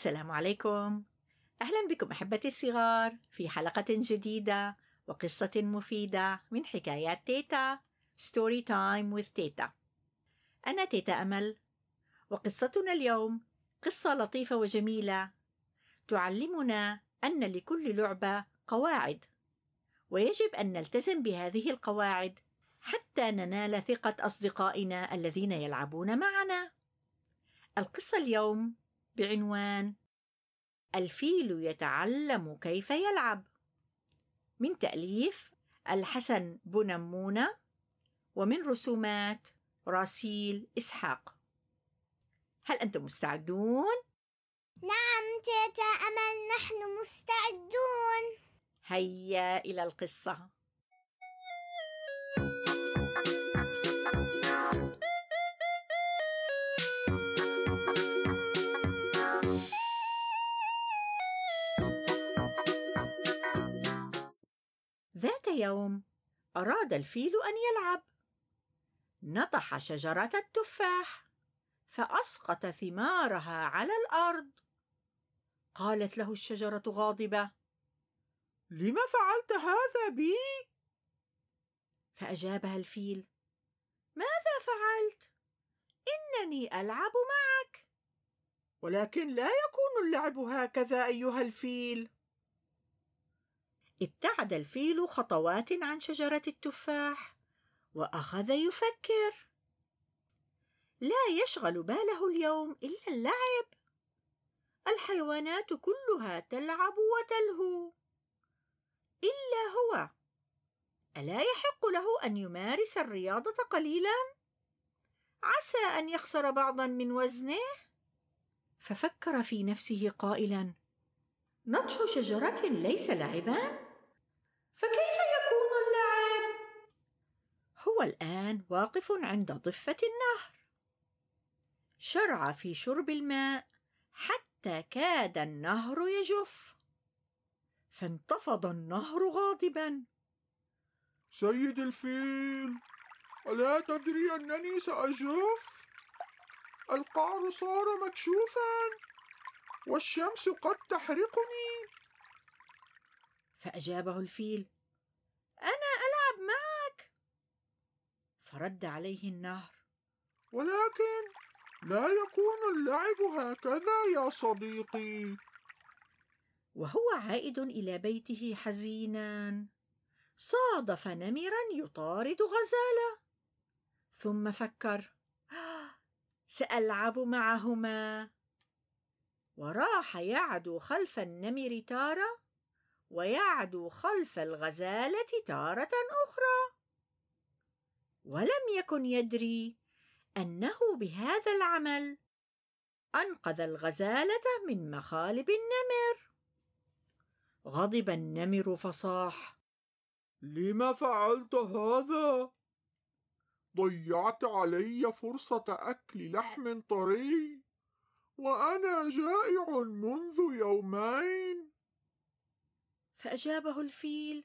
السلام عليكم. أهلا بكم أحبتي الصغار في حلقة جديدة وقصة مفيدة من حكايات تيتا story time with تيتا. أنا تيتا أمل وقصتنا اليوم قصة لطيفة وجميلة تعلمنا أن لكل لعبة قواعد ويجب أن نلتزم بهذه القواعد حتى ننال ثقة أصدقائنا الذين يلعبون معنا. القصة اليوم بعنوان الفيل يتعلم كيف يلعب. من تأليف الحسن بنمونة ومن رسومات راسيل إسحاق. هل أنتم مستعدون؟ نعم تيتا أمل نحن مستعدون. هيا إلى القصة. ذات يوم أراد الفيل أن يلعب. نطح شجرة التفاح فأسقط ثمارها على الأرض. قالت له الشجرة غاضبة لم فعلت هذا بي؟ فأجابها الفيل ماذا فعلت؟ إنني ألعب معك. ولكن لا يكون اللعب هكذا أيها الفيل. ابتعد الفيل خطوات عن شجرة التفاح وأخذ يفكر. لا يشغل باله اليوم إلا اللعب. الحيوانات كلها تلعب وتلهو. إلا هو. ألا يحق له أن يمارس الرياضة قليلا؟ عسى أن يخسر بعضا من وزنه؟ ففكر في نفسه قائلا نطح شجرة ليس لعبا؟ فكيف يكون اللعب؟ هو الآن واقف عند ضفه النهر. شرع في شرب الماء حتى كاد النهر يجف. فانتفض النهر غاضبا. سيد الفيل ألا تدري أنني سأجف؟ القعر صار مكشوفا والشمس قد تحرقني. فأجابه الفيل أنا ألعب معك. فرد عليه النهر. ولكن لا يكون اللعب هكذا يا صديقي. وهو عائد إلى بيته حزينا. صادف نمرا يطارد غزالة. ثم فكر سألعب معهما. وراح يعدو خلف النمر تارة. ويعدو خلف الغزالة تارة أخرى. ولم يكن يدري أنه بهذا العمل أنقذ الغزالة من مخالب النمر. غضب النمر فصاح لم فعلت هذا؟ ضيعت علي فرصة أكل لحم طري وأنا جائع منذ يومين. فأجابه الفيل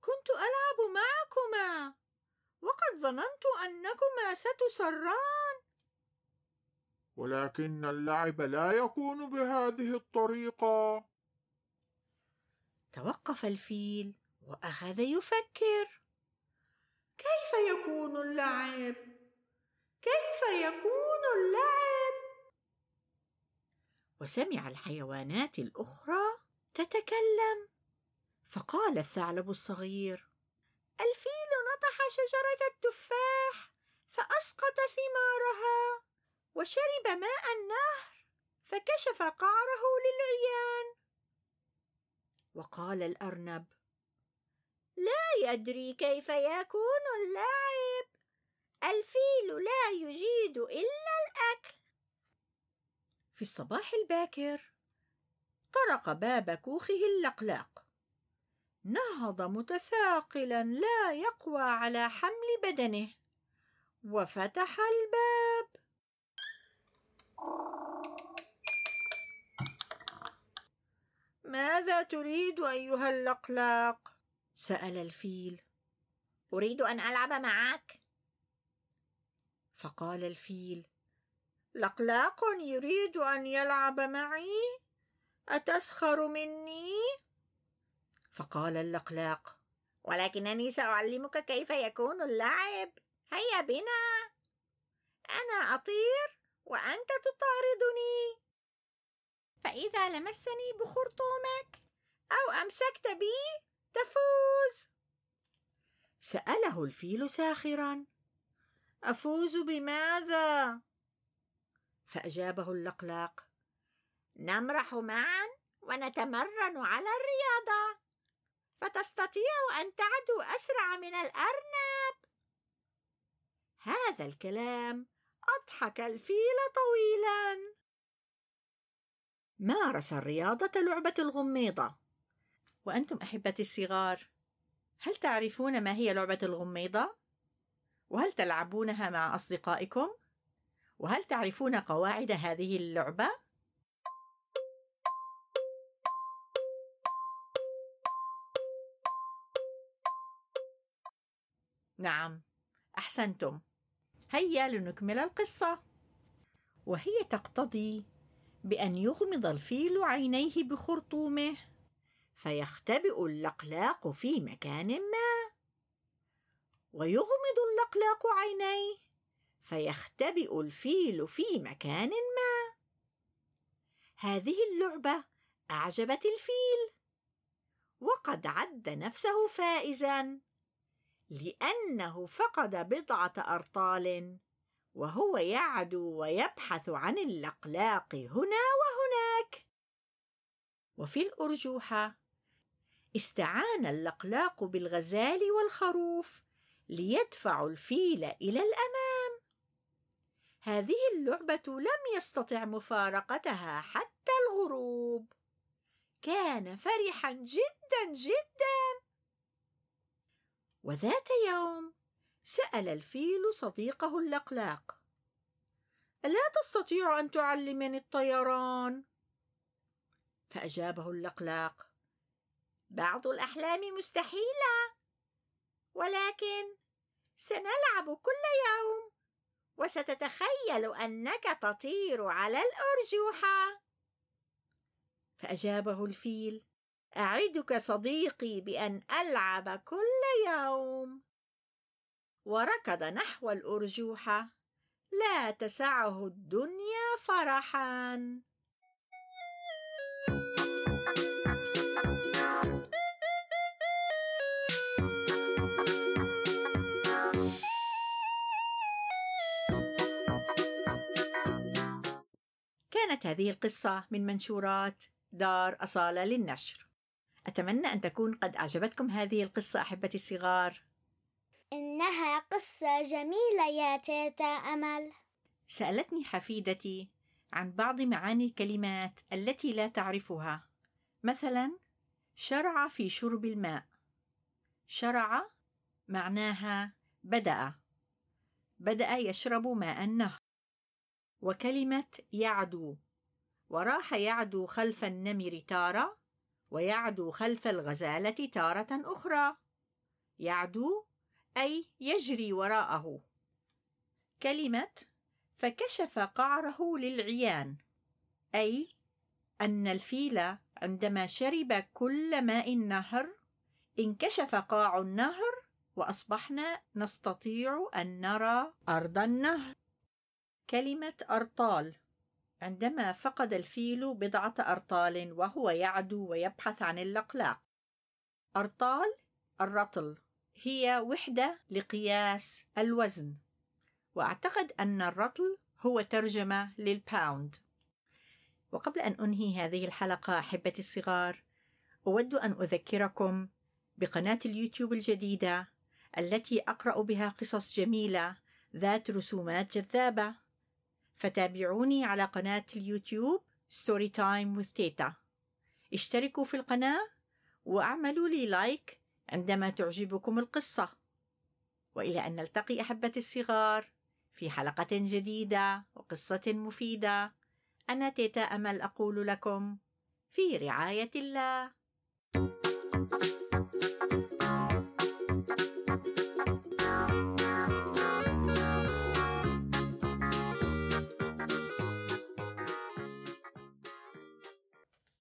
كنت ألعب معكما وقد ظننت أنكما ستسران. ولكن اللعب لا يكون بهذه الطريقة. توقف الفيل وأخذ يفكر كيف يكون اللعب؟ كيف يكون اللعب؟ وسمع الحيوانات الأخرى تتكلم. فقال الثعلب الصغير الفيل نطح شجرة التفاح فأسقط ثمارها وشرب ماء النهر فكشف قعره للعيان. وقال الأرنب لا يدري كيف يكون اللعب الفيل لا يجيد إلا الأكل. في الصباح الباكر طرق باب كوخه اللقلاق نهض متثاقلا لا يقوى على حمل بدنه. وفتح الباب. ماذا تريد أيها اللقلاق؟ سأل الفيل. أريد أن ألعب معك. فقال الفيل. لقلاق يريد أن يلعب معي؟ أتسخر مني؟ فقال اللقلاق ولكنني سأعلمك كيف يكون اللعب. هيا بنا. أنا أطير وأنت تطاردني. فإذا لمسني بخرطومك أو أمسكت بي تفوز. سأله الفيل ساخرا أفوز بماذا؟ فأجابه اللقلاق نمرح معا ونتمرن على الرياضة. فتستطيع أن تعدو أسرع من الأرنب هذا الكلام أضحك الفيل طويلا مارس الرياضة لعبة الغميضة وأنتم أحبتي الصغار هل تعرفون ما هي لعبة الغميضة؟ وهل تلعبونها مع أصدقائكم؟ وهل تعرفون قواعد هذه اللعبة؟ نعم أحسنتم. هيا لنكمل القصة. وهي تقتضي بأن يغمض الفيل عينيه بخرطومه فيختبئ اللقلاق في مكان ما. ويغمض اللقلاق عينيه فيختبئ الفيل في مكان ما. هذه اللعبة أعجبت الفيل وقد عد نفسه فائزا. لأنه فقد بضعة أرطال وهو يعدو ويبحث عن اللقلاق هنا وهناك. وفي الارجوحه استعان اللقلاق بالغزال والخروف ليدفعوا الفيل إلى الأمام. هذه اللعبة لم يستطع مفارقتها حتى الغروب. كان فرحا جدا جدا. وذات يوم سأل الفيل صديقه اللقلاق ألا تستطيع أن تعلمني الطيران؟ فأجابه اللقلاق بعض الأحلام مستحيلة ولكن سنلعب كل يوم وستتخيل أنك تطير على الأرجوحة فأجابه الفيل أعدك صديقي بأن ألعب كل يوم. وركض نحو الأرجوحة لا تسعه الدنيا فرحا. كانت هذه القصة من منشورات دار أصالة للنشر. أتمنى أن تكون قد أعجبتكم هذه القصة أحبتي الصغار. إنها قصة جميلة يا تيتا أمل. سألتني حفيدتي عن بعض معاني الكلمات التي لا تعرفها. مثلا شرع في شرب الماء. شرع معناها بدأ. بدأ يشرب ماء النهر. وكلمة يعدو. وراح يعدو خلف النمر تارة. ويعدو خلف الغزالة تارة أخرى. يعدو أي يجري وراءه. كلمة فكشف قعره للعيان. أي أن الفيل عندما شرب كل ماء النهر انكشف قاع النهر وأصبحنا نستطيع أن نرى أرض النهر. كلمة أرطال. عندما فقد الفيل بضعة أرطال وهو يعدو ويبحث عن اللقلاق أرطال الرطل هي وحدة لقياس الوزن وأعتقد أن الرطل هو ترجمة للباوند وقبل أن أنهي هذه الحلقة أحبتي الصغار أود أن أذكركم بقناة اليوتيوب الجديدة التي أقرأ بها قصص جميلة ذات رسومات جذابة. فتابعوني على قناة اليوتيوب story time with تيتا اشتركوا في القناة واعملوا لي like عندما تعجبكم القصة. وإلى أن نلتقي أحبتي الصغار في حلقة جديدة وقصة مفيدة. أنا تيتا أمل أقول لكم في رعاية الله.